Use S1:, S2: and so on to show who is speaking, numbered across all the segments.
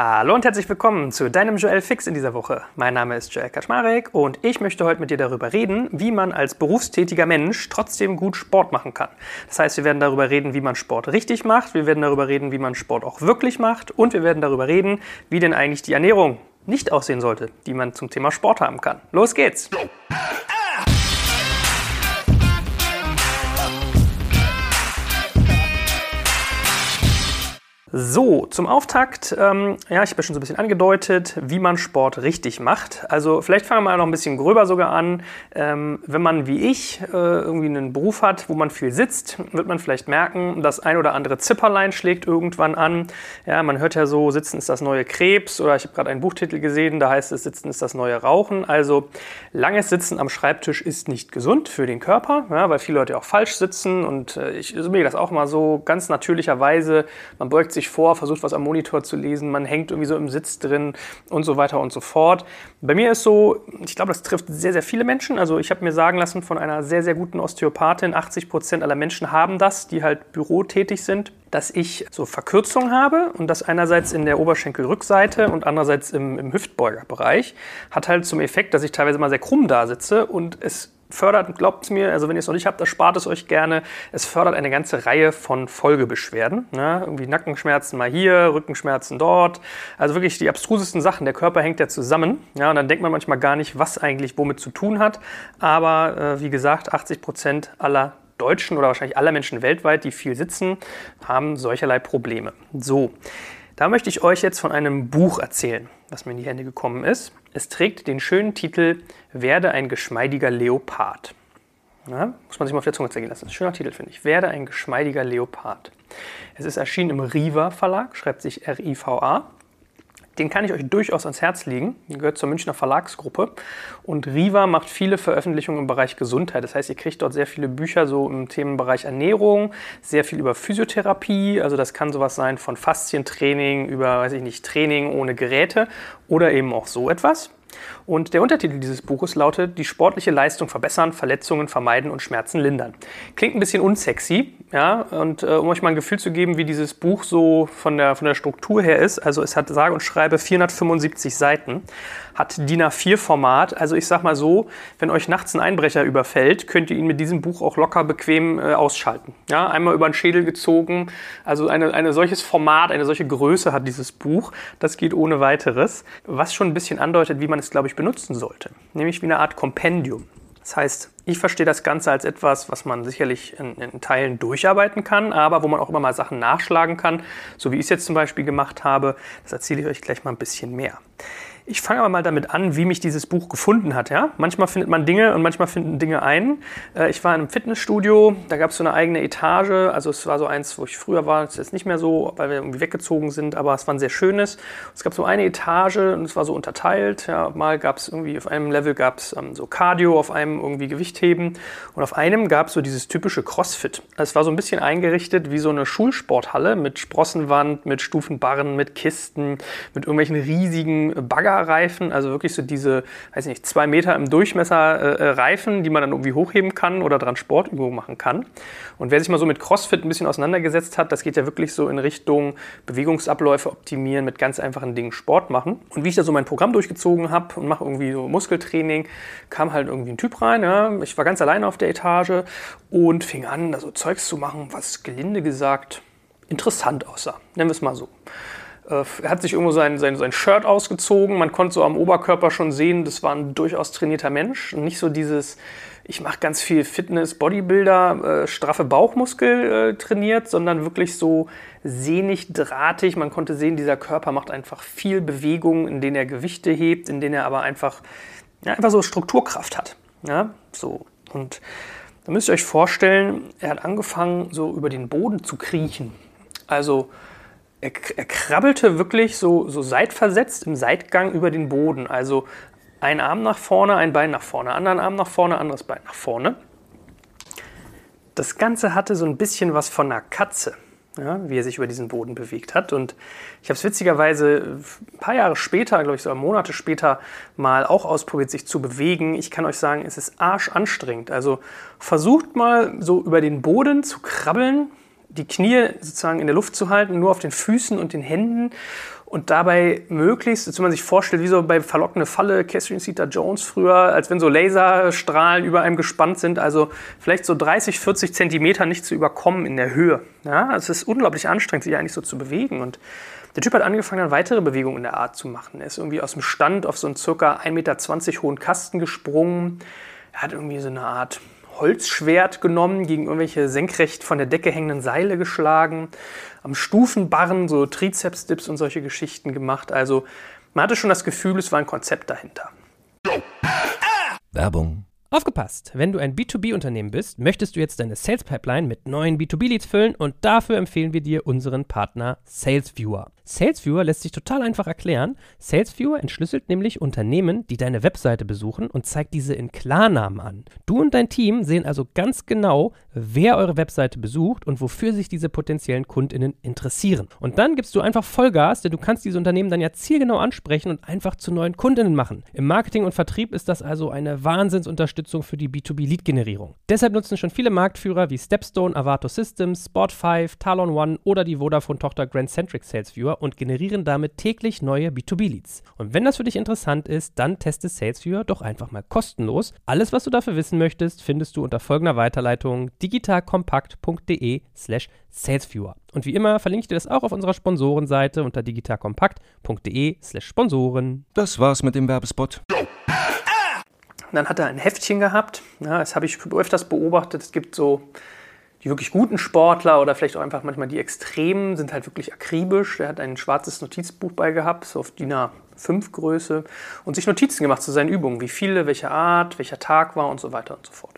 S1: Hallo und herzlich willkommen zu deinem Joel Fix in dieser Woche. Mein Name ist Joel Kaczmarek und ich möchte heute mit dir darüber reden, wie man als berufstätiger Mensch trotzdem gut Sport machen kann. Das heißt, wir werden darüber reden, wie man Sport richtig macht, wir werden darüber reden, wie man Sport auch wirklich macht und wir werden darüber reden, wie denn eigentlich die Ernährung nicht aussehen sollte, die man zum Thema Sport haben kann. Los geht's! So, zum Auftakt, ähm, ja, ich habe ja schon so ein bisschen angedeutet, wie man Sport richtig macht. Also vielleicht fangen wir mal noch ein bisschen gröber sogar an. Ähm, wenn man wie ich äh, irgendwie einen Beruf hat, wo man viel sitzt, wird man vielleicht merken, das ein oder andere Zipperlein schlägt irgendwann an. Ja, man hört ja so, Sitzen ist das neue Krebs oder ich habe gerade einen Buchtitel gesehen, da heißt es, Sitzen ist das neue Rauchen. Also langes Sitzen am Schreibtisch ist nicht gesund für den Körper, ja, weil viele Leute auch falsch sitzen und äh, ich also das auch mal so ganz natürlicherweise, man beugt sich sich vor, versucht was am Monitor zu lesen, man hängt irgendwie so im Sitz drin und so weiter und so fort. Bei mir ist so, ich glaube, das trifft sehr, sehr viele Menschen. Also ich habe mir sagen lassen von einer sehr, sehr guten Osteopathin, 80 Prozent aller Menschen haben das, die halt bürotätig sind dass ich so Verkürzungen habe und das einerseits in der Oberschenkelrückseite und andererseits im, im Hüftbeugerbereich hat halt zum Effekt, dass ich teilweise mal sehr krumm da sitze und es fördert, glaubt es mir, also wenn ihr es noch nicht habt, das spart es euch gerne. Es fördert eine ganze Reihe von Folgebeschwerden. Ne? Irgendwie Nackenschmerzen mal hier, Rückenschmerzen dort. Also wirklich die abstrusesten Sachen. Der Körper hängt ja zusammen. Ja? Und dann denkt man manchmal gar nicht, was eigentlich womit zu tun hat. Aber äh, wie gesagt, 80 Prozent aller Deutschen oder wahrscheinlich aller Menschen weltweit, die viel sitzen, haben solcherlei Probleme. So, da möchte ich euch jetzt von einem Buch erzählen, was mir in die Hände gekommen ist. Es trägt den schönen Titel Werde ein geschmeidiger Leopard. Na, muss man sich mal auf der Zunge zergehen lassen. Ein schöner Titel, finde ich. Werde ein geschmeidiger Leopard. Es ist erschienen im Riva Verlag, schreibt sich R-I-V-A. Den kann ich euch durchaus ans Herz legen. Der gehört zur Münchner Verlagsgruppe. Und Riva macht viele Veröffentlichungen im Bereich Gesundheit. Das heißt, ihr kriegt dort sehr viele Bücher so im Themenbereich Ernährung, sehr viel über Physiotherapie. Also das kann sowas sein von Faszientraining über, weiß ich nicht, Training ohne Geräte oder eben auch so etwas. Und der Untertitel dieses Buches lautet Die sportliche Leistung verbessern, Verletzungen vermeiden und Schmerzen lindern. Klingt ein bisschen unsexy, ja, und äh, um euch mal ein Gefühl zu geben, wie dieses Buch so von der, von der Struktur her ist, also es hat sage und schreibe 475 Seiten, hat DIN A4-Format, also ich sag mal so, wenn euch nachts ein Einbrecher überfällt, könnt ihr ihn mit diesem Buch auch locker bequem äh, ausschalten. Ja, einmal über den Schädel gezogen, also eine, eine solches Format, eine solche Größe hat dieses Buch, das geht ohne weiteres, was schon ein bisschen andeutet, wie man es, glaube ich, benutzen sollte, nämlich wie eine Art Kompendium. Das heißt, ich verstehe das Ganze als etwas, was man sicherlich in, in, Teilen durcharbeiten kann, aber wo man auch immer mal Sachen nachschlagen kann, so wie ich es jetzt zum Beispiel gemacht habe. Das erzähle ich euch gleich mal ein bisschen mehr. Ich fange aber mal damit an, wie mich dieses Buch gefunden hat. Ja? Manchmal findet man Dinge und manchmal finden Dinge ein. Äh, ich war in einem Fitnessstudio, da gab es so eine eigene Etage. Also es war so eins, wo ich früher war, das ist jetzt nicht mehr so, weil wir irgendwie weggezogen sind, aber es war ein sehr schönes. Es gab so eine Etage und es war so unterteilt. Ja? Mal gab es irgendwie, auf einem Level gab es ähm, so Cardio, auf einem irgendwie Gewichtheben und auf einem gab es so dieses typische Crossfit. Es war so ein bisschen eingerichtet wie so eine Schulsporthalle mit Sprossenwand, mit Stufenbarren, mit Kisten, mit irgendwelchen riesigen Bagger Reifen, also wirklich so diese, weiß nicht, zwei Meter im Durchmesser äh, äh, Reifen, die man dann irgendwie hochheben kann oder dran Sportübungen machen kann. Und wer sich mal so mit CrossFit ein bisschen auseinandergesetzt hat, das geht ja wirklich so in Richtung Bewegungsabläufe optimieren, mit ganz einfachen Dingen Sport machen. Und wie ich da so mein Programm durchgezogen habe und mache irgendwie so Muskeltraining, kam halt irgendwie ein Typ rein. Ja. Ich war ganz alleine auf der Etage und fing an, da so Zeugs zu machen, was gelinde gesagt interessant aussah. Nennen wir es mal so. Äh, er hat sich irgendwo sein, sein, sein Shirt ausgezogen. Man konnte so am Oberkörper schon sehen, das war ein durchaus trainierter Mensch. Nicht so dieses, ich mache ganz viel Fitness, Bodybuilder, äh, straffe Bauchmuskel äh, trainiert, sondern wirklich so sehnig, drahtig. Man konnte sehen, dieser Körper macht einfach viel Bewegung, in denen er Gewichte hebt, in denen er aber einfach, ja, einfach so Strukturkraft hat. Ja, so. Und da müsst ihr euch vorstellen, er hat angefangen, so über den Boden zu kriechen. Also er, er krabbelte wirklich so, so seitversetzt im Seitgang über den Boden. Also ein Arm nach vorne, ein Bein nach vorne, anderen Arm nach vorne, anderes Bein nach vorne. Das Ganze hatte so ein bisschen was von einer Katze, ja, wie er sich über diesen Boden bewegt hat. Und ich habe es witzigerweise ein paar Jahre später, glaube ich so Monate später, mal auch ausprobiert, sich zu bewegen. Ich kann euch sagen, es ist arschanstrengend. Also versucht mal so über den Boden zu krabbeln die Knie sozusagen in der Luft zu halten, nur auf den Füßen und den Händen und dabei möglichst, dass man sich vorstellt, wie so bei verlockende Falle, Catherine Zeta Jones früher, als wenn so Laserstrahlen über einem gespannt sind, also vielleicht so 30, 40 Zentimeter nicht zu überkommen in der Höhe. Ja, es ist unglaublich anstrengend, sich eigentlich so zu bewegen und der Typ hat angefangen, dann weitere Bewegungen in der Art zu machen. Er ist irgendwie aus dem Stand auf so einen circa 1,20 Meter hohen Kasten gesprungen. Er hat irgendwie so eine Art Holzschwert genommen, gegen irgendwelche senkrecht von der Decke hängenden Seile geschlagen, am Stufenbarren so Trizeps-Dips und solche Geschichten gemacht. Also man hatte schon das Gefühl, es war ein Konzept dahinter.
S2: Werbung.
S3: Aufgepasst! Wenn du ein B2B-Unternehmen bist, möchtest du jetzt deine Sales Pipeline mit neuen B2B-Leads füllen und dafür empfehlen wir dir unseren Partner SalesViewer. SalesViewer lässt sich total einfach erklären. SalesViewer entschlüsselt nämlich Unternehmen, die deine Webseite besuchen und zeigt diese in Klarnamen an. Du und dein Team sehen also ganz genau, wer eure Webseite besucht und wofür sich diese potenziellen KundInnen interessieren. Und dann gibst du einfach Vollgas, denn du kannst diese Unternehmen dann ja zielgenau ansprechen und einfach zu neuen KundInnen machen. Im Marketing und Vertrieb ist das also eine Wahnsinnsunterstützung für die B2B-Lead-Generierung. Deshalb nutzen schon viele Marktführer wie Stepstone, Avato Systems, Spot5, Talon One oder die Vodafone-Tochter Grand Centric SalesViewer und generieren damit täglich neue B2B-Leads. Und wenn das für dich interessant ist, dann teste SalesViewer doch einfach mal kostenlos. Alles, was du dafür wissen möchtest, findest du unter folgender Weiterleitung digitalkompakt.de slash salesviewer. Und wie immer verlinke ich dir das auch auf unserer Sponsorenseite unter digitalkompakt.de slash Sponsoren.
S2: Das war's mit dem Werbespot.
S1: Dann hat er ein Heftchen gehabt. Ja, das habe ich öfters beobachtet. Es gibt so die wirklich guten Sportler oder vielleicht auch einfach manchmal die Extremen sind halt wirklich akribisch. Er hat ein schwarzes Notizbuch bei gehabt, so auf DIN A5 Größe und sich Notizen gemacht zu seinen Übungen, wie viele, welche Art, welcher Tag war und so weiter und so fort.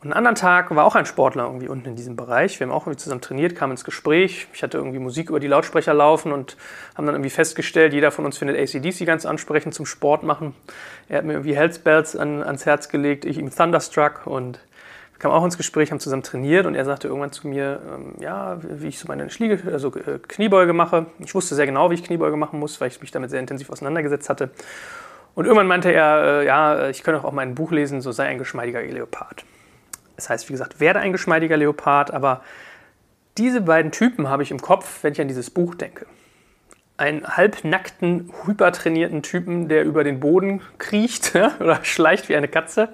S1: Und einen anderen Tag war auch ein Sportler irgendwie unten in diesem Bereich. Wir haben auch irgendwie zusammen trainiert, kamen ins Gespräch. Ich hatte irgendwie Musik über die Lautsprecher laufen und haben dann irgendwie festgestellt, jeder von uns findet ACDC ganz ansprechend zum Sport machen. Er hat mir irgendwie Health Bells an, ans Herz gelegt, ich ihm Thunderstruck und kam auch ins Gespräch, haben zusammen trainiert und er sagte irgendwann zu mir, ähm, ja, wie ich so meine Schliege, also äh, Kniebeuge mache. Ich wusste sehr genau, wie ich Kniebeuge machen muss, weil ich mich damit sehr intensiv auseinandergesetzt hatte. Und irgendwann meinte er, äh, ja, ich könnte auch mein Buch lesen, so sei ein geschmeidiger Leopard. Das heißt, wie gesagt, werde ein geschmeidiger Leopard, aber diese beiden Typen habe ich im Kopf, wenn ich an dieses Buch denke einen halbnackten, hypertrainierten Typen, der über den Boden kriecht oder schleicht wie eine Katze.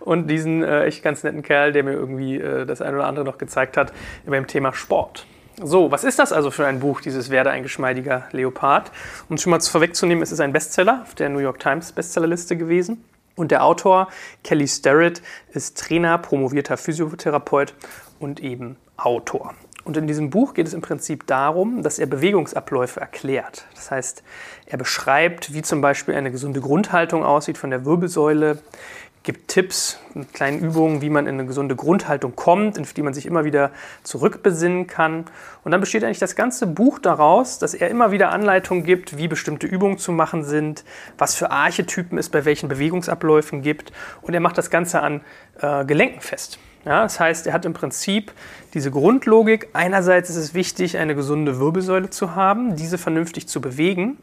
S1: Und diesen äh, echt ganz netten Kerl, der mir irgendwie äh, das eine oder andere noch gezeigt hat beim Thema Sport. So, was ist das also für ein Buch, dieses Werde ein geschmeidiger Leopard? Um es schon mal vorwegzunehmen, es ist ein Bestseller auf der New York Times Bestsellerliste gewesen. Und der Autor, Kelly Starrett, ist Trainer, promovierter Physiotherapeut und eben Autor. Und in diesem Buch geht es im Prinzip darum, dass er Bewegungsabläufe erklärt. Das heißt, er beschreibt, wie zum Beispiel eine gesunde Grundhaltung aussieht von der Wirbelsäule, gibt Tipps mit kleinen Übungen, wie man in eine gesunde Grundhaltung kommt, in die man sich immer wieder zurückbesinnen kann. Und dann besteht eigentlich das ganze Buch daraus, dass er immer wieder Anleitungen gibt, wie bestimmte Übungen zu machen sind, was für Archetypen es bei welchen Bewegungsabläufen gibt. Und er macht das Ganze an äh, Gelenken fest. Ja, das heißt, er hat im Prinzip diese Grundlogik. Einerseits ist es wichtig, eine gesunde Wirbelsäule zu haben, diese vernünftig zu bewegen.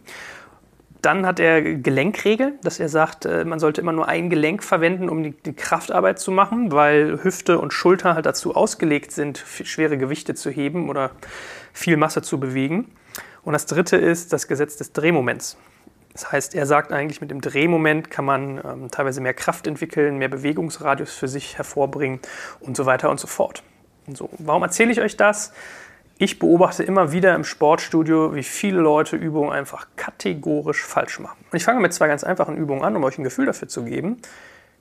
S1: Dann hat er Gelenkregeln, dass er sagt, äh, man sollte immer nur ein Gelenk verwenden, um die, Kraftarbeit zu machen, weil Hüfte und Schulter halt dazu ausgelegt sind, schwere Gewichte zu heben oder viel Masse zu bewegen. Und das dritte ist das Gesetz des Drehmoments. Das heißt, er sagt eigentlich, mit dem Drehmoment kann man ähm, teilweise mehr Kraft entwickeln, mehr Bewegungsradius für sich hervorbringen und so weiter und so fort. Und so, warum erzähle ich euch das? Ich beobachte immer wieder im Sportstudio, wie viele Leute Übungen einfach kategorisch falsch machen. Und ich fange mit zwei ganz einfachen Übungen an, um euch ein Gefühl dafür zu geben.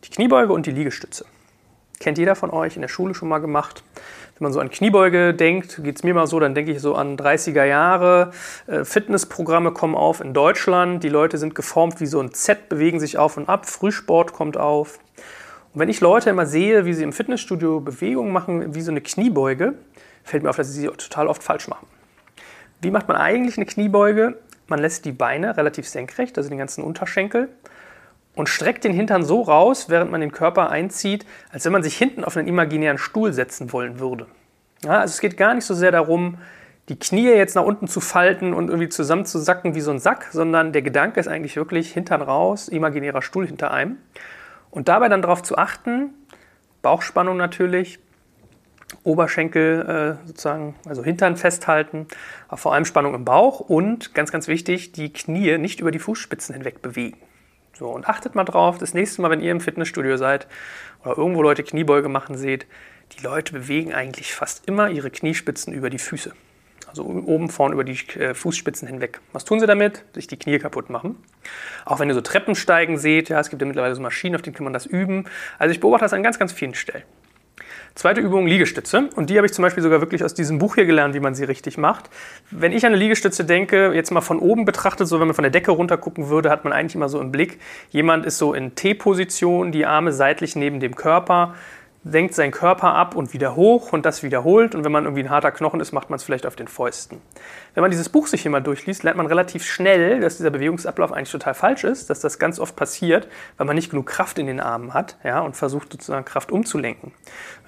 S1: Die Kniebeuge und die Liegestütze. Kennt jeder von euch in der Schule schon mal gemacht. Wenn man so an Kniebeuge denkt, geht es mir mal so, dann denke ich so an 30er Jahre. Äh, Fitnessprogramme kommen auf in Deutschland. Die Leute sind geformt wie so ein Z, bewegen sich auf und ab. Frühsport kommt auf. Und wenn ich Leute immer sehe, wie sie im Fitnessstudio Bewegungen machen, wie so eine Kniebeuge, fällt mir auf, dass sie sie total oft falsch machen. Wie macht man eigentlich eine Kniebeuge? Man lässt die Beine relativ senkrecht, also den ganzen Unterschenkel, und streckt den Hintern so raus, während man den Körper einzieht, als wenn man sich hinten auf einen imaginären Stuhl setzen wollen würde. Ja, also es geht gar nicht so sehr darum, die Knie jetzt nach unten zu falten und irgendwie zusammenzusacken wie so ein Sack, sondern der Gedanke ist eigentlich wirklich Hintern raus, imaginärer Stuhl hinter einem. Und dabei dann darauf zu achten, Bauchspannung natürlich, Oberschenkel äh, sozusagen, also Hintern festhalten, aber vor allem Spannung im Bauch und ganz, ganz wichtig, die Knie nicht über die Fußspitzen hinweg bewegen. So, und achtet mal drauf, das nächste Mal, wenn ihr im Fitnessstudio seid oder irgendwo Leute Kniebeuge machen seht, die Leute bewegen eigentlich fast immer ihre Kniespitzen über die Füße. Also oben vorne über die äh, Fußspitzen hinweg. Was tun sie damit? Sich die Knie kaputt machen. Auch wenn ihr so Treppensteigen seht, ja, es gibt ja mittlerweile so Maschinen, auf denen kann man das üben. Also ich beobachte das an ganz, ganz vielen Stellen. Zweite Übung, Liegestütze. Und die habe ich zum Beispiel sogar wirklich aus diesem Buch hier gelernt, wie man sie richtig macht. Wenn ich an eine Liegestütze denke, jetzt mal von oben betrachtet, so wenn man von der Decke runter gucken würde, hat man eigentlich immer so im Blick, jemand ist so in T-Position, die Arme seitlich neben dem Körper, senkt seinen Körper ab und wieder hoch und das wiederholt. Und wenn man irgendwie ein harter Knochen ist, macht man es vielleicht auf den Fäusten. Wenn man dieses Buch sich hier mal durchliest, lernt man relativ schnell, dass dieser Bewegungsablauf eigentlich total falsch ist, dass das ganz oft passiert, weil man nicht genug Kraft in den Armen hat ja, und versucht sozusagen Kraft umzulenken.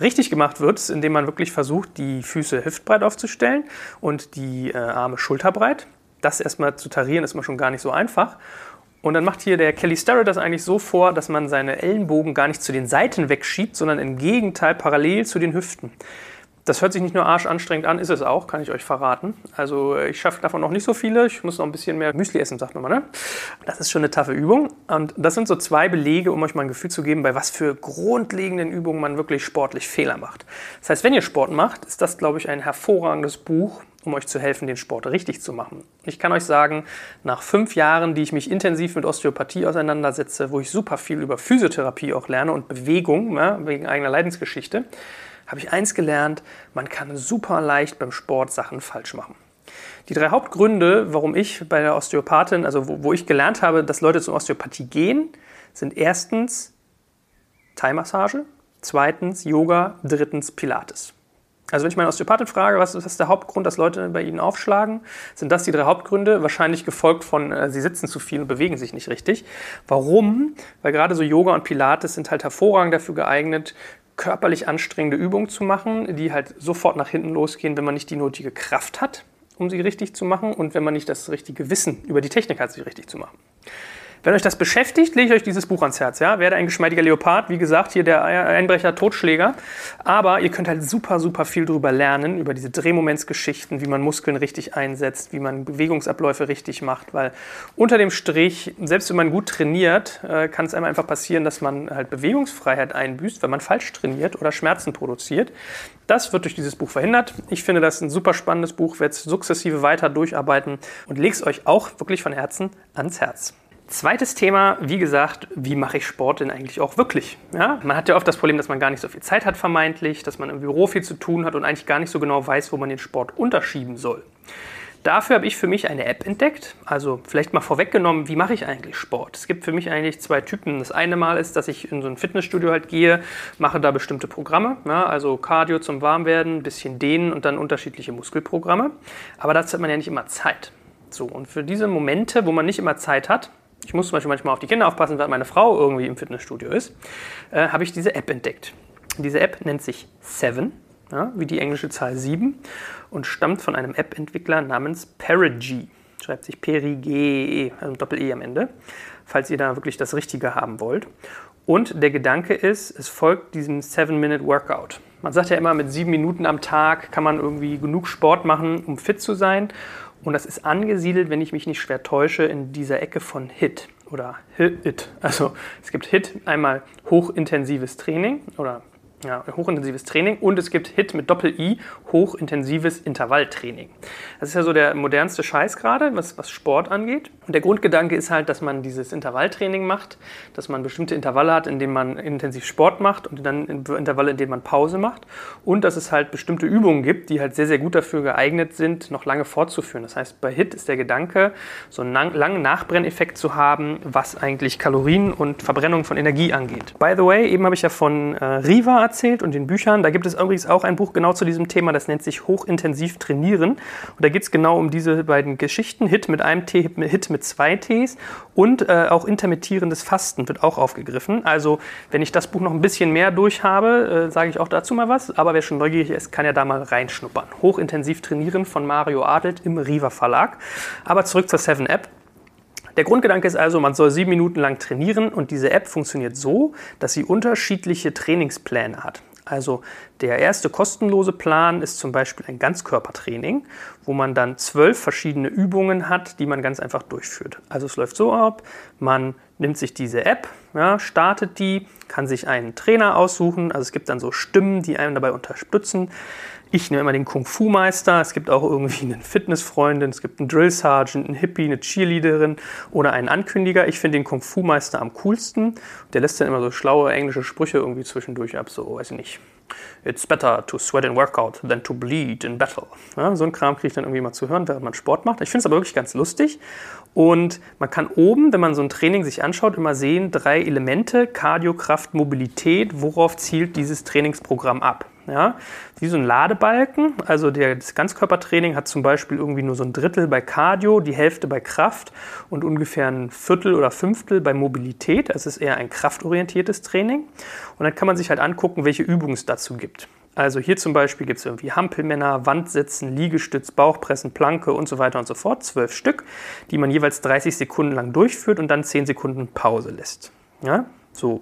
S1: Richtig gemacht wird es, indem man wirklich versucht, die Füße hüftbreit aufzustellen und die äh, Arme schulterbreit. Das erstmal zu tarieren ist mal schon gar nicht so einfach. Und dann macht hier der Kelly Starrett das eigentlich so vor, dass man seine Ellenbogen gar nicht zu den Seiten wegschiebt, sondern im Gegenteil parallel zu den Hüften. Das hört sich nicht nur arschanstrengend an, ist es auch, kann ich euch verraten. Also ich schaffe davon noch nicht so viele. Ich muss noch ein bisschen mehr Müsli essen, sagt man mal. Ne? Das ist schon eine taffe Übung. Und das sind so zwei Belege, um euch mal ein Gefühl zu geben, bei was für grundlegenden Übungen man wirklich sportlich Fehler macht. Das heißt, wenn ihr Sport macht, ist das, glaube ich, ein hervorragendes Buch, um euch zu helfen, den Sport richtig zu machen. Ich kann euch sagen, nach fünf Jahren, die ich mich intensiv mit Osteopathie auseinandersetze, wo ich super viel über Physiotherapie auch lerne und Bewegung, ja, wegen eigener Leidensgeschichte, habe ich eins gelernt, man kann super leicht beim Sport Sachen falsch machen. Die drei Hauptgründe, warum ich bei der Osteopathin, also wo, wo ich gelernt habe, dass Leute zur Osteopathie gehen, sind erstens Thai-Massage, zweitens Yoga, drittens Pilates. Also wenn ich meine Osteopathin frage, was ist der Hauptgrund, dass Leute bei ihnen aufschlagen, sind das die drei Hauptgründe, wahrscheinlich gefolgt von, äh, sie sitzen zu viel und bewegen sich nicht richtig. Warum? Weil gerade so Yoga und Pilates sind halt hervorragend dafür geeignet, körperlich anstrengende Übungen zu machen, die halt sofort nach hinten losgehen, wenn man nicht die nötige Kraft hat, um sie richtig zu machen und wenn man nicht das richtige Wissen über die Technik hat, sie richtig zu machen. Wenn euch das beschäftigt, lege ich euch dieses Buch ans Herz. Ja? Werde ein geschmeidiger Leopard, wie gesagt, hier der Einbrecher, Totschläger. Aber ihr könnt halt super, super viel darüber lernen, über diese Drehmomentsgeschichten, wie man Muskeln richtig einsetzt, wie man Bewegungsabläufe richtig macht. Weil unter dem Strich, selbst wenn man gut trainiert, äh, kann es einem einfach passieren, dass man halt Bewegungsfreiheit einbüßt, wenn man falsch trainiert oder Schmerzen produziert. Das wird durch dieses Buch verhindert. Ich finde das ein super spannendes Buch, werde es sukzessive weiter durcharbeiten und lege es euch auch wirklich von Herzen ans Herz. Zweites Thema, wie gesagt, wie mache ich Sport denn eigentlich auch wirklich? Ja, man hat ja oft das Problem, dass man gar nicht so viel Zeit hat vermeintlich, dass man im Büro viel zu tun hat und eigentlich gar nicht so genau weiß, wo man den Sport unterschieben soll. Dafür habe ich für mich eine App entdeckt. Also vielleicht mal vorweggenommen, wie mache ich eigentlich Sport? Es gibt für mich eigentlich zwei Typen. Das eine Mal ist, dass ich in so ein Fitnessstudio halt gehe, mache da bestimmte Programme, ja, also Cardio zum Warmwerden, ein bisschen Dehnen und dann unterschiedliche Muskelprogramme. Aber dazu hat man ja nicht immer Zeit. So, und für diese Momente, wo man nicht immer Zeit hat, ich muss zum Beispiel manchmal auf die Kinder aufpassen, weil meine Frau irgendwie im Fitnessstudio ist, äh, habe ich diese App entdeckt. Diese App nennt sich Seven, ja, wie die englische Zahl 7 und stammt von einem App-Entwickler namens Perigee. Schreibt sich Perigee, also Doppel-E am Ende, falls ihr da wirklich das Richtige haben wollt. Und der Gedanke ist, es folgt diesem 7-Minute-Workout. Man sagt ja immer, mit sieben Minuten am Tag kann man irgendwie genug Sport machen, um fit zu sein. Und das ist angesiedelt, wenn ich mich nicht schwer täusche, in dieser Ecke von HIT oder HIT. Also es gibt HIT einmal hochintensives Training oder ja, hochintensives Training und es gibt HIT mit Doppel-I, hochintensives Intervalltraining. Das ist ja so der modernste Scheiß gerade, was, was Sport angeht. Und der Grundgedanke ist halt, dass man dieses Intervalltraining macht, dass man bestimmte Intervalle hat, in denen man intensiv Sport macht und dann Intervalle, in denen man Pause macht. Und dass es halt bestimmte Übungen gibt, die halt sehr, sehr gut dafür geeignet sind, noch lange fortzuführen. Das heißt, bei HIT ist der Gedanke, so einen langen Nachbrenneffekt zu haben, was eigentlich Kalorien und Verbrennung von Energie angeht. By the way, eben habe ich ja von äh, Riva erzählt und den Büchern. Da gibt es übrigens auch ein Buch genau zu diesem Thema, das nennt sich Hochintensiv trainieren. Und da geht es genau um diese beiden Geschichten. Hit mit einem T, Hit mit zwei Ts und äh, auch intermittierendes Fasten wird auch aufgegriffen. Also wenn ich das Buch noch ein bisschen mehr durch habe, äh, sage ich auch dazu mal was. Aber wer schon neugierig ist, kann ja da mal reinschnuppern. Hochintensiv trainieren von Mario Adelt im Riva Verlag. Aber zurück zur 7 App. Der Grundgedanke ist also, man soll sieben Minuten lang trainieren und diese App funktioniert so, dass sie unterschiedliche Trainingspläne hat. Also Der erste kostenlose Plan ist zum Beispiel ein Ganzkörpertraining, wo man dann zwölf verschiedene Übungen hat, die man ganz einfach durchführt. Also es läuft so ab, man nimmt sich diese App, ja, startet die, kann sich einen Trainer aussuchen. Also es gibt dann so Stimmen, die einem dabei unterstützen. Ich nehme immer den Kung-Fu-Meister. Es gibt auch irgendwie einen Fitnessfreundin, es gibt einen Drill Sergeant, einen Hippie, eine Cheerleaderin oder einen Ankündiger. Ich finde den Kung-Fu-Meister am coolsten. Der lässt dann immer so schlaue englische Sprüche irgendwie zwischendurch ab, so weiß ich nicht. It's better to sweat in workout than to bleed in battle. Ja, so ein Kram kriege ich dann irgendwie mal zu hören, während man Sport macht. Ich finde es aber wirklich ganz lustig. Und man kann oben, wenn man so ein Training sich anschaut, immer sehen, drei Elemente, Cardio, Kraft, Mobilität, worauf zielt dieses Trainingsprogramm ab. Ja, wie so ein Ladebalken. Also der, das Ganzkörpertraining hat zum Beispiel irgendwie nur so ein Drittel bei Cardio, die Hälfte bei Kraft und ungefähr ein Viertel oder Fünftel bei Mobilität. Es ist eher ein kraftorientiertes Training. Und dann kann man sich halt angucken, welche Übungen es dazu gibt. Also hier zum Beispiel gibt es irgendwie Hampelmänner, Wandsitzen, Liegestütz, Bauchpressen, Planke und so weiter und so fort. Zwölf Stück, die man jeweils 30 Sekunden lang durchführt und dann 10 Sekunden Pause lässt. Ja, so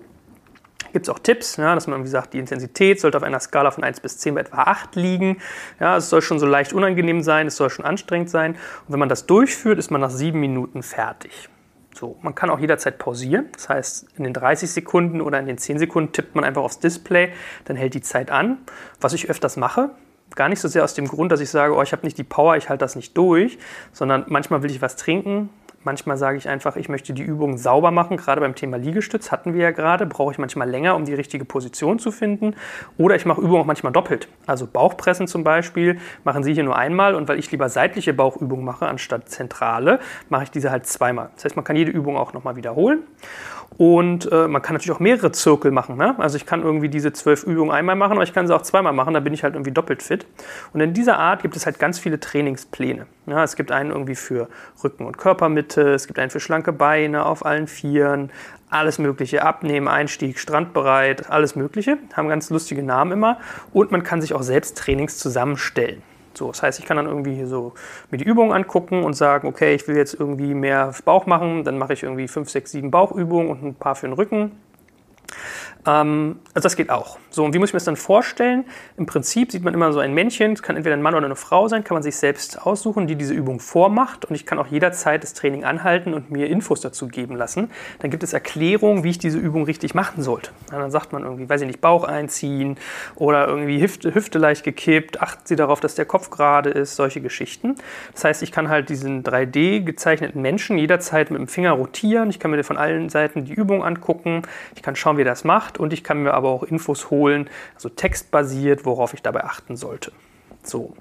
S1: gibt es auch Tipps, ja, dass man irgendwie sagt, die Intensität sollte auf einer Skala von 1 bis 10 bei etwa 8 liegen. Ja, es soll schon so leicht unangenehm sein, es soll schon anstrengend sein. Und wenn man das durchführt, ist man nach 7 Minuten fertig. So, man kann auch jederzeit pausieren. Das heißt, in den 30 Sekunden oder in den 10 Sekunden tippt man einfach aufs Display, dann hält die Zeit an. Was ich öfters mache, gar nicht so sehr aus dem Grund, dass ich sage, oh, ich habe nicht die Power, ich halte das nicht durch, sondern manchmal will ich was trinken, Manchmal sage ich einfach, ich möchte die Übung sauber machen. Gerade beim Thema Liegestütz hatten wir ja gerade, brauche ich manchmal länger, um die richtige Position zu finden. Oder ich mache Übungen auch manchmal doppelt. Also Bauchpressen zum Beispiel machen Sie hier nur einmal und weil ich lieber seitliche Bauchübungen mache anstatt zentrale, mache ich diese halt zweimal. Das heißt, man kann jede Übung auch nochmal wiederholen. Und äh, man kann natürlich auch mehrere Zirkel machen. Ne? Also ich kann irgendwie diese zwölf Übungen einmal machen, aber ich kann sie auch zweimal machen, da bin ich halt irgendwie doppelt fit. Und in dieser Art gibt es halt ganz viele Trainingspläne. Ja, es gibt einen irgendwie für Rücken- und Körpermitte, es gibt einen für schlanke Beine auf allen Vieren, alles Mögliche, Abnehmen, Einstieg, Strandbereit, alles Mögliche. Haben ganz lustige Namen immer. Und man kann sich auch selbst Trainings zusammenstellen. So, das heißt, ich kann dann irgendwie hier so mir die Übungen angucken und sagen, okay, ich will jetzt irgendwie mehr Bauch machen, dann mache ich irgendwie fünf, sechs, sieben Bauchübungen und ein paar für den Rücken. Ähm, also das geht auch. So, und wie muss ich mir das dann vorstellen? Im Prinzip sieht man immer so ein Männchen, kann entweder ein Mann oder eine Frau sein, kann man sich selbst aussuchen, die diese Übung vormacht. Und ich kann auch jederzeit das Training anhalten und mir Infos dazu geben lassen. Dann gibt es Erklärungen, wie ich diese Übung richtig machen sollte. Ja, dann sagt man irgendwie, weiß ich nicht, Bauch einziehen oder irgendwie Hüfte, Hüfte leicht gekippt, achten Sie darauf, dass der Kopf gerade ist, solche Geschichten. Das heißt, ich kann halt diesen 3D gezeichneten Menschen jederzeit mit dem Finger rotieren. Ich kann mir von allen Seiten die Übung angucken. Ich kann schauen, wie er das macht und ich kann mir aber auch Infos holen, also textbasiert, worauf ich dabei achten sollte. So.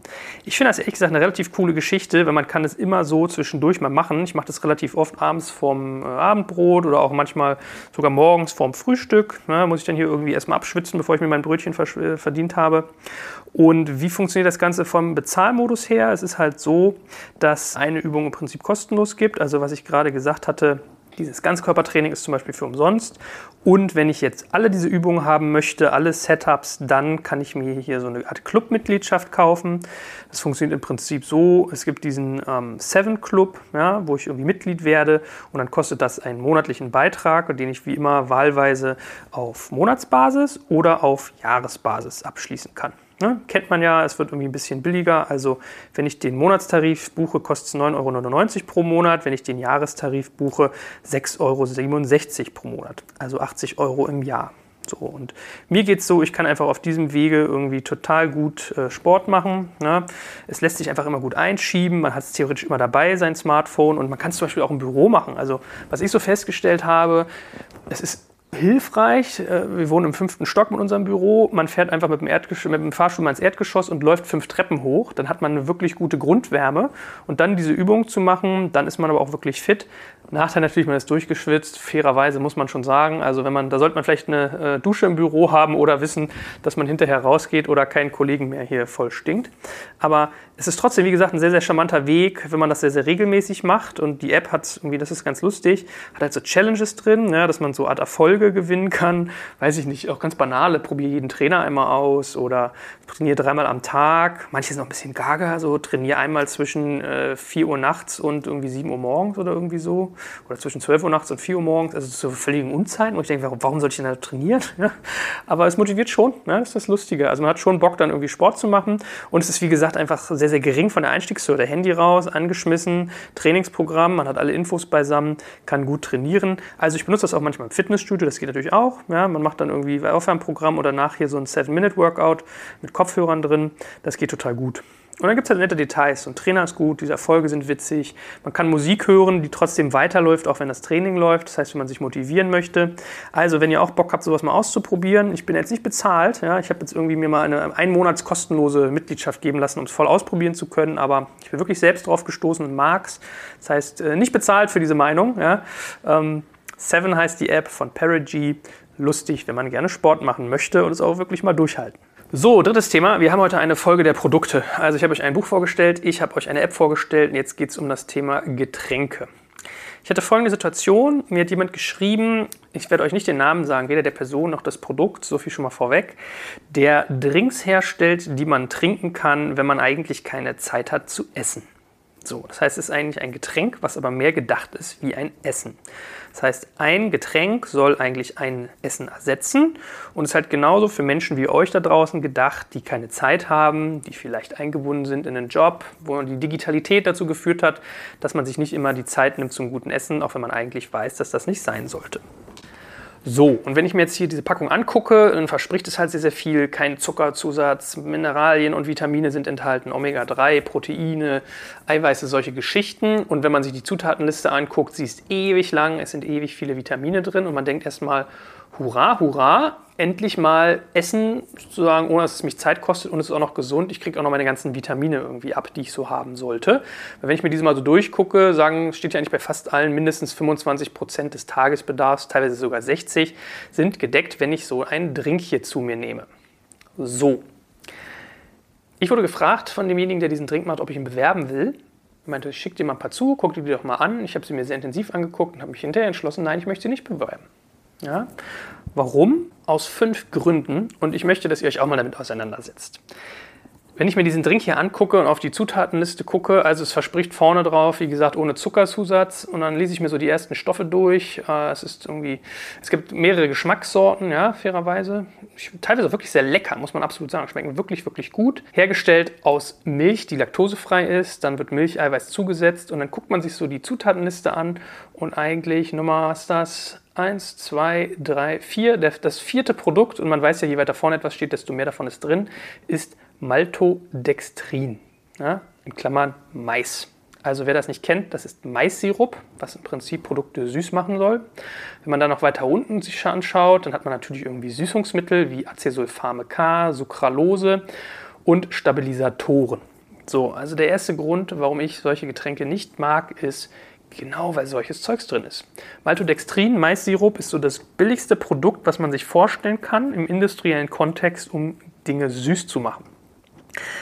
S1: Ich finde das ehrlich gesagt eine relativ coole Geschichte, weil man kann es immer so zwischendurch mal machen. Ich mache das relativ oft abends vorm äh, Abendbrot oder auch manchmal sogar morgens vorm Frühstück. Ne, muss ich dann hier irgendwie erstmal abschwitzen, bevor ich mir mein Brötchen äh, verdient habe. Und wie funktioniert das Ganze vom Bezahlmodus her? Es ist halt so, dass eine Übung im Prinzip kostenlos gibt. Also was ich gerade gesagt hatte, dieses Ganzkörpertraining ist zum Beispiel für umsonst. Und wenn ich jetzt alle diese Übungen haben möchte, alle Setups, dann kann ich mir hier so eine Art Clubmitgliedschaft kaufen. Das funktioniert im Prinzip so: Es gibt diesen ähm, Seven Club, ja, wo ich irgendwie Mitglied werde. Und dann kostet das einen monatlichen Beitrag, den ich wie immer wahlweise auf Monatsbasis oder auf Jahresbasis abschließen kann. Ne? Kennt man ja, es wird irgendwie ein bisschen billiger. Also wenn ich den Monatstarif buche, kostet es 9,99 Euro pro Monat. Wenn ich den Jahrestarif buche, 6,67 Euro pro Monat. Also 80 Euro im Jahr. So, und mir geht es so, ich kann einfach auf diesem Wege irgendwie total gut äh, Sport machen. Ne? Es lässt sich einfach immer gut einschieben, man hat es theoretisch immer dabei, sein Smartphone, und man kann es zum Beispiel auch im Büro machen. Also, was ich so festgestellt habe, es ist hilfreich. Äh, wir wohnen im fünften Stock mit unserem Büro. Man fährt einfach mit dem, mit dem, Fahrstuhl mal ins Erdgeschoss und läuft fünf Treppen hoch. Dann hat man eine wirklich gute Grundwärme. Und dann diese Übung zu machen, dann ist man aber auch wirklich fit. Nachteil natürlich, man ist durchgeschwitzt. Fairerweise muss man schon sagen. Also wenn man, da sollte man vielleicht eine äh, Dusche im Büro haben oder wissen, dass man hinterher rausgeht oder keinen Kollegen mehr hier voll stinkt. Aber es ist trotzdem, wie gesagt, ein sehr, sehr charmanter Weg, wenn man das sehr, sehr regelmäßig macht. Und die App hat irgendwie, das ist ganz lustig, hat halt so Challenges drin, ja, dass man so Art Erfolge gewinnen kann. Weiß ich nicht, auch ganz banale, probiere jeden Trainer einmal aus oder trainiere dreimal am Tag. Manche sind noch ein bisschen gaga, so trainiere einmal zwischen äh, 4 Uhr nachts und irgendwie 7 Uhr morgens oder irgendwie so. oder zwischen 12 Uhr nachts und 4 Uhr morgens, also zur völligen Unzeit. Und ich denke, warum soll ich denn da trainieren? Ja? Aber es motiviert schon, ne? das ist das Lustige. Also man hat schon Bock, dann irgendwie Sport zu machen. Und es ist, wie gesagt, einfach sehr, sehr gering von der Einstiegshürde. Handy raus, angeschmissen, Trainingsprogramm, man hat alle Infos beisammen, kann gut trainieren. Also ich benutze das auch manchmal im Fitnessstudio, das geht natürlich auch. Ja? Man macht dann irgendwie Aufwärmprogramm oder nachher so ein 7-Minute-Workout mit Kopfhörern drin. Das geht total gut. Und dann gibt es halt nette Details. Ein Trainer ist gut, diese Erfolge sind witzig. Man kann Musik hören, die trotzdem weiterläuft, auch wenn das Training läuft. Das heißt, wenn man sich motivieren möchte. Also, wenn ihr auch Bock habt, sowas mal auszuprobieren, ich bin jetzt nicht bezahlt. Ja, ich habe jetzt irgendwie mir mal eine ein Monats kostenlose Mitgliedschaft geben lassen, um es voll ausprobieren zu können. Aber ich bin wirklich selbst drauf gestoßen und mag es. Das heißt, äh, nicht bezahlt für diese Meinung. Ja. Ähm, Seven heißt die App von Paragy. Lustig, wenn man gerne Sport machen möchte und es auch wirklich mal durchhalten. So, drittes Thema. Wir haben heute eine Folge der Produkte. Also ich habe euch ein Buch vorgestellt, ich habe euch eine App vorgestellt und jetzt geht es um das Thema Getränke. Ich hatte folgende Situation, mir hat jemand geschrieben, ich werde euch nicht den Namen sagen, weder der Person noch das Produkt, so viel schon mal vorweg, der Drinks herstellt, die man trinken kann, wenn man eigentlich keine Zeit hat zu essen. So, das heißt, es ist eigentlich ein Getränk, was aber mehr gedacht ist wie ein Essen. Das heißt, ein Getränk soll eigentlich ein Essen ersetzen und ist halt genauso für Menschen wie euch da draußen gedacht, die keine Zeit haben, die vielleicht eingebunden sind in einen Job, wo die Digitalität dazu geführt hat, dass man sich nicht immer die Zeit nimmt zum guten Essen, auch wenn man eigentlich weiß, dass das nicht sein sollte. So, und wenn ich mir jetzt hier diese Packung angucke, dann verspricht es halt sehr, sehr viel. Kein Zuckerzusatz, Mineralien und Vitamine sind enthalten, Omega-3, Proteine, Eiweiße, solche Geschichten. Und wenn man sich die Zutatenliste anguckt, sie ist ewig lang, es sind ewig viele Vitamine drin und man denkt erstmal, hurra, hurra, endlich mal essen, sozusagen, ohne dass es mich Zeit kostet und es ist auch noch gesund. Ich kriege auch noch meine ganzen Vitamine irgendwie ab, die ich so haben sollte. Weil wenn ich mir diese mal so durchgucke, sagen, steht ja eigentlich bei fast allen mindestens 25 Prozent des Tagesbedarfs, teilweise sogar 60, sind gedeckt, wenn ich so einen Drink hier zu mir nehme. So. Ich wurde gefragt von demjenigen, der diesen Drink macht, ob ich ihn bewerben will. Ich meinte, ich schicke dir mal ein paar zu, guck dir die doch mal an. Ich habe sie mir sehr intensiv angeguckt und habe mich hinterher entschlossen, nein, ich möchte sie nicht bewerben. Ja? Warum? Aus fünf Gründen und ich möchte, dass ihr euch auch mal damit auseinandersetzt. Wenn ich mir diesen Drink hier angucke und auf die Zutatenliste gucke, also es verspricht vorne drauf, wie gesagt, ohne Zuckerzusatz und dann lese ich mir so die ersten Stoffe durch. Äh, es ist irgendwie, es gibt mehrere Geschmackssorten, ja, fairerweise. Teilweise wirklich sehr lecker, muss man absolut sagen. Schmecken wirklich, wirklich gut. Hergestellt aus Milch, die laktosefrei ist, dann wird Milcheiweiß zugesetzt und dann guckt man sich so die Zutatenliste an und eigentlich, Nummer, was ist das? Eins, zwei, drei, vier. Das vierte Produkt, und man weiß ja, je weiter vorne etwas steht, desto mehr davon ist drin, ist Maltodextrin. Ja, in Klammern Mais. Also wer das nicht kennt, das ist Maissirup, was im Prinzip Produkte süß machen soll. Wenn man dann noch weiter unten sich anschaut, dann hat man natürlich irgendwie Süßungsmittel wie Acesulfame K, Sucralose und Stabilisatoren. So, also der erste Grund, warum ich solche Getränke nicht mag, ist, Genau, weil solches Zeugs drin ist. Maltodextrin, Maissirup, ist so das billigste Produkt, was man sich vorstellen kann im industriellen Kontext, um Dinge süß zu machen.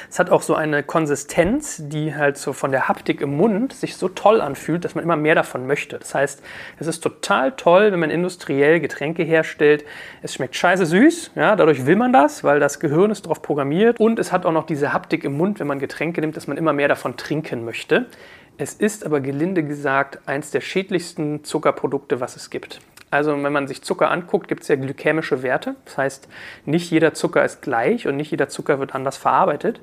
S1: Es hat auch so eine Konsistenz, die halt so von der Haptik im Mund sich so toll anfühlt, dass man immer mehr davon möchte. Das heißt, es ist total toll, wenn man industriell Getränke herstellt. Es schmeckt scheiße süß, ja, dadurch will man das, weil das Gehirn ist darauf programmiert. Und es hat auch noch diese Haptik im Mund, wenn man Getränke nimmt, dass man immer mehr davon trinken möchte. Es ist aber gelinde gesagt eins der schädlichsten Zuckerprodukte, was es gibt. Also wenn man sich Zucker anguckt, gibt es ja glykämische Werte. Das heißt, nicht jeder Zucker ist gleich und nicht jeder Zucker wird anders verarbeitet.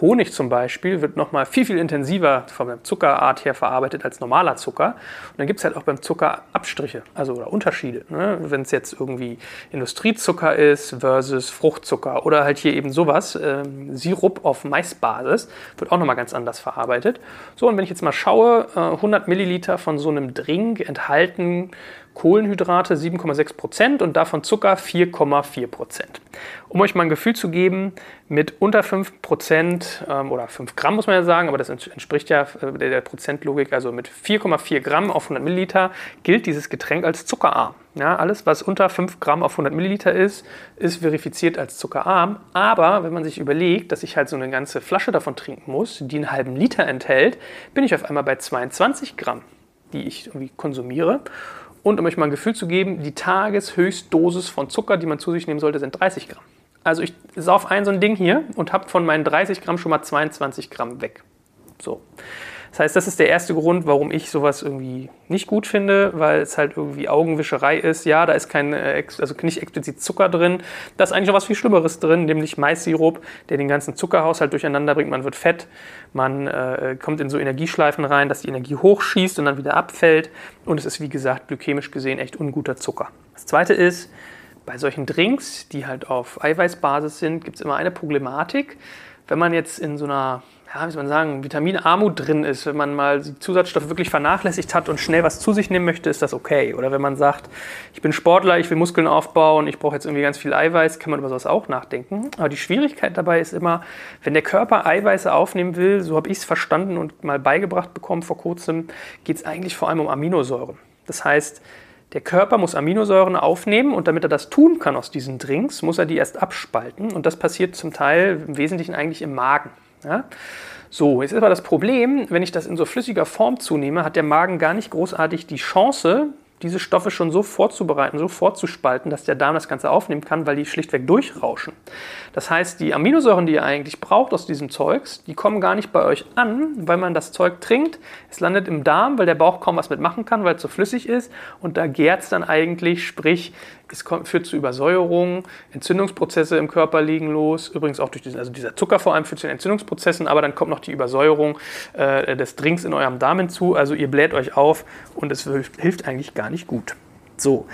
S1: Honig zum Beispiel wird nochmal viel, viel intensiver von der Zuckerart her verarbeitet als normaler Zucker. Und dann gibt es halt auch beim Zucker Abstriche, also oder Unterschiede. Ne? Wenn es jetzt irgendwie Industriezucker ist versus Fruchtzucker oder halt hier eben sowas, ähm, Sirup auf Maisbasis, wird auch nochmal ganz anders verarbeitet. So, und wenn ich jetzt mal schaue, äh, 100 Milliliter von so einem Drink enthalten Kohlenhydrate 7,6 Prozent und davon Zucker 4,4 Prozent. Um euch mal ein Gefühl zu geben, mit unter 5 Prozent ähm, oder 5 Gramm muss man ja sagen, aber das entspricht ja äh, der Prozentlogik, also mit 4,4 Gramm auf 100 Milliliter gilt dieses Getränk als zuckerarm. Ja, alles, was unter 5 Gramm auf 100 Milliliter ist, ist verifiziert als zuckerarm. Aber wenn man sich überlegt, dass ich halt so eine ganze Flasche davon trinken muss, die einen halben Liter enthält, bin ich auf einmal bei 22 Gramm, die ich irgendwie konsumiere. Und um euch mal ein Gefühl zu geben, die Tageshöchstdosis von Zucker, die man zu sich nehmen sollte, sind 30 Gramm. Also ich sauf ein so ein Ding hier und habe von meinen 30 Gramm schon mal 22 Gramm weg. So. Das heißt, das ist der erste Grund, warum ich sowas irgendwie nicht gut finde, weil es halt irgendwie Augenwischerei ist. Ja, da ist kein, äh, also nicht explizit Zucker drin. Da ist eigentlich noch was viel Schlimmeres drin, nämlich Maissirup, der den ganzen Zuckerhaushalt durcheinander bringt. Man wird fett, man äh, kommt in so Energieschleifen rein, dass die Energie hochschießt und dann wieder abfällt. Und es ist, wie gesagt, glykämisch gesehen echt unguter Zucker. Das zweite ist, bei solchen Drinks, die halt auf Eiweißbasis sind, gibt es immer eine Problematik. Wenn man jetzt in so einer ja, wie soll man sagen, Vitaminarmut drin ist, wenn man mal die Zusatzstoffe wirklich vernachlässigt hat und schnell was zu sich nehmen möchte, ist das okay. Oder wenn man sagt, ich bin Sportler, ich will Muskeln aufbauen, ich brauche jetzt irgendwie ganz viel Eiweiß, kann man über sowas auch nachdenken. Aber die Schwierigkeit dabei ist immer, wenn der Körper Eiweiße aufnehmen will, so habe ich es verstanden und mal beigebracht bekommen vor kurzem, geht es eigentlich vor allem um Aminosäuren. Das heißt, der Körper muss Aminosäuren aufnehmen und damit er das tun kann aus diesen Drinks, muss er die erst abspalten. Und das passiert zum Teil im Wesentlichen eigentlich im Magen. Ja? So, jetzt ist aber das Problem, wenn ich das in so flüssiger Form zunehme, hat der Magen gar nicht großartig die Chance, diese Stoffe schon so vorzubereiten, so vorzuspalten, dass der Darm das Ganze aufnehmen kann, weil die schlichtweg durchrauschen. Das heißt, die Aminosäuren, die ihr eigentlich braucht aus diesem Zeugs, die kommen gar nicht bei euch an, weil man das Zeug trinkt. Es landet im Darm, weil der Bauch kaum was mitmachen kann, weil es so flüssig ist. Und da gärt es dann eigentlich, sprich, es führt zu Übersäuerung, Entzündungsprozesse im Körper liegen los. Übrigens auch durch diesen, also dieser Zucker vor allem führt zu den Entzündungsprozessen, aber dann kommt noch die Übersäuerung äh, des Drinks in eurem Darm hinzu. Also ihr bläht euch auf und es hilft, hilft eigentlich gar nicht gut. So,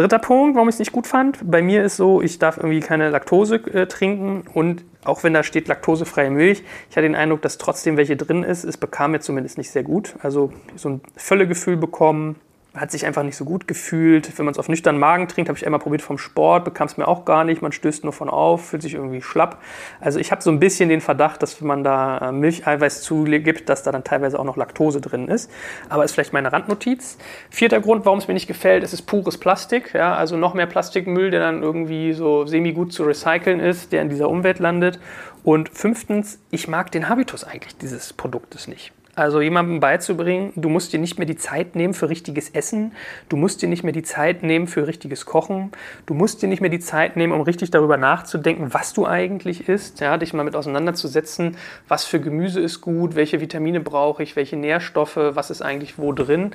S1: Dritter Punkt, warum ich es nicht gut fand. Bei mir ist so, ich darf irgendwie keine Laktose äh, trinken und auch wenn da steht laktosefreie Milch, ich hatte den Eindruck, dass trotzdem welche drin ist. Es bekam mir zumindest nicht sehr gut. Also so ein Völlegefühl bekommen, hat sich einfach nicht so gut gefühlt. Wenn man es auf nüchternen Magen trinkt, habe ich einmal probiert vom Sport, bekam es mir auch gar nicht. Man stößt nur von auf, fühlt sich irgendwie schlapp. Also ich habe so ein bisschen den Verdacht, dass wenn man da äh, Milcheiweiß zugibt, dass da dann teilweise auch noch Laktose drin ist. Aber ist vielleicht meine Randnotiz. Vierter Grund, warum es mir nicht gefällt, ist es pures Plastik. Ja, also noch mehr Plastikmüll, der dann irgendwie so semi-gut zu recyceln ist, der in dieser Umwelt landet. Und fünftens, ich mag den Habitus eigentlich dieses Produktes nicht. Also jemandem beizubringen, du musst dir nicht mehr die Zeit nehmen für richtiges Essen, du musst dir nicht mehr die Zeit nehmen für richtiges Kochen, du musst dir nicht mehr die Zeit nehmen, um richtig darüber nachzudenken, was du eigentlich isst, ja, dich mal mit auseinanderzusetzen, was für Gemüse ist gut, welche Vitamine brauche ich, welche Nährstoffe, was ist eigentlich wo drin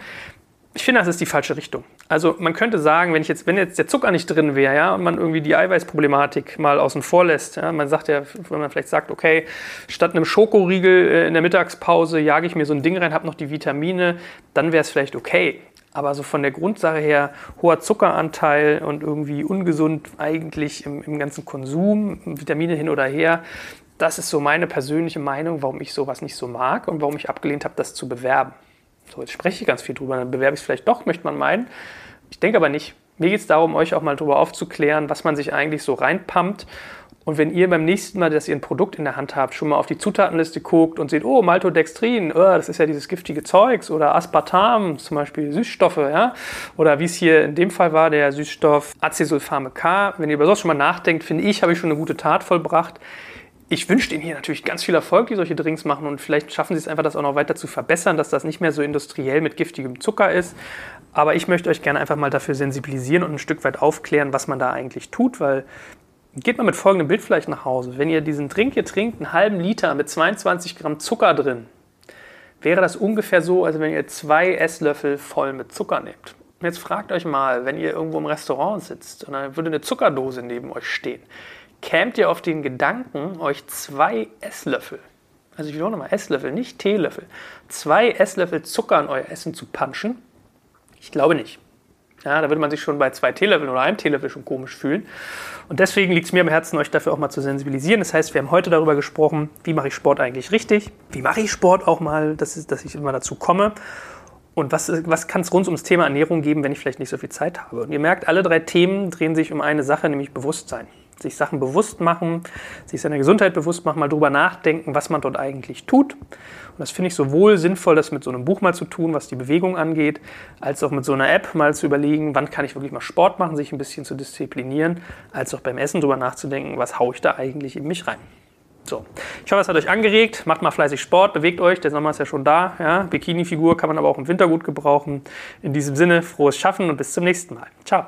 S1: ich finde, das ist die falsche Richtung. Also man könnte sagen, wenn, ich jetzt, wenn jetzt der Zucker nicht drin wäre, ja, und man irgendwie die Eiweißproblematik mal außen vor lässt, ja, man sagt ja, wenn man vielleicht sagt, okay, statt einem Schokoriegel äh, in der Mittagspause jage ich mir so ein Ding rein, habe noch die Vitamine, dann wäre es vielleicht okay. Aber so von der Grundsache her, hoher Zuckeranteil und irgendwie ungesund eigentlich im, im ganzen Konsum, Vitamine hin oder her, das ist so meine persönliche Meinung, warum ich sowas nicht so mag und warum ich abgelehnt habe, das zu bewerben. So, jetzt spreche ich ganz viel drüber, dann bewerbe ich es vielleicht doch, möchte man meinen. Ich denke aber nicht. Mir geht es darum, euch auch mal darüber aufzuklären, was man sich eigentlich so reinpumpt. Und wenn ihr beim nächsten Mal, dass ihr ein Produkt in der Hand habt, schon mal auf die Zutatenliste guckt und seht, oh, Maltodextrin, oh, das ist ja dieses giftige Zeugs oder Aspartam, zum Beispiel Süßstoffe, ja, oder wie es hier in dem Fall war, der Süßstoff Acesulfame K. Wenn ihr über sowas schon mal nachdenkt, finde ich, habe ich schon eine gute Tat vollbracht ich wünsche Ihnen hier natürlich ganz viel Erfolg, die solche Drinks machen und vielleicht schaffen Sie es einfach, das auch noch weiter zu verbessern, dass das nicht mehr so industriell mit giftigem Zucker ist. Aber ich möchte euch gerne einfach mal dafür sensibilisieren und ein Stück weit aufklären, was man da eigentlich tut, weil geht mal mit folgendem Bild vielleicht nach Hause. Wenn ihr diesen Drink hier trinkt, einen halben Liter mit 22 Gramm Zucker drin, wäre das ungefähr so, als wenn ihr zwei Esslöffel voll mit Zucker nehmt. Jetzt fragt euch mal, wenn ihr irgendwo im Restaurant sitzt und dann würde eine Zuckerdose neben euch stehen kämt ihr auf den Gedanken, euch zwei Esslöffel, also ich wiederhole nochmal Esslöffel, nicht Teelöffel, zwei Esslöffel Zucker in euer Essen zu punchen? Ich glaube nicht. Ja, da würde man sich schon bei zwei Teelöffeln oder einem Teelöffel schon komisch fühlen. Und deswegen liegt es mir am Herzen, euch dafür auch mal zu sensibilisieren. Das heißt, wir haben heute darüber gesprochen, wie mache ich Sport eigentlich richtig? Wie mache ich Sport auch mal, dass, dass ich immer dazu komme? Und was, was kann es rund ums Thema Ernährung geben, wenn ich vielleicht nicht so viel Zeit habe? Und ihr merkt, alle drei Themen drehen sich um eine Sache, nämlich Bewusstsein sich Sachen bewusst machen, sich seiner Gesundheit bewusst machen, mal drüber nachdenken, was man dort eigentlich tut. Und das finde ich sowohl sinnvoll, das mit so einem Buch mal zu tun, was die Bewegung angeht, als auch mit so einer App mal zu überlegen, wann kann ich wirklich mal Sport machen, sich ein bisschen zu disziplinieren, als auch beim Essen drüber nachzudenken, was haue ich da eigentlich in mich rein. So, ich hoffe, es hat euch angeregt. Macht mal fleißig Sport, bewegt euch. Der Sommer ist ja schon da. Ja? Bikini-Figur kann man aber auch im Winter gut gebrauchen. In diesem Sinne, frohes Schaffen und bis zum nächsten Mal. Ciao.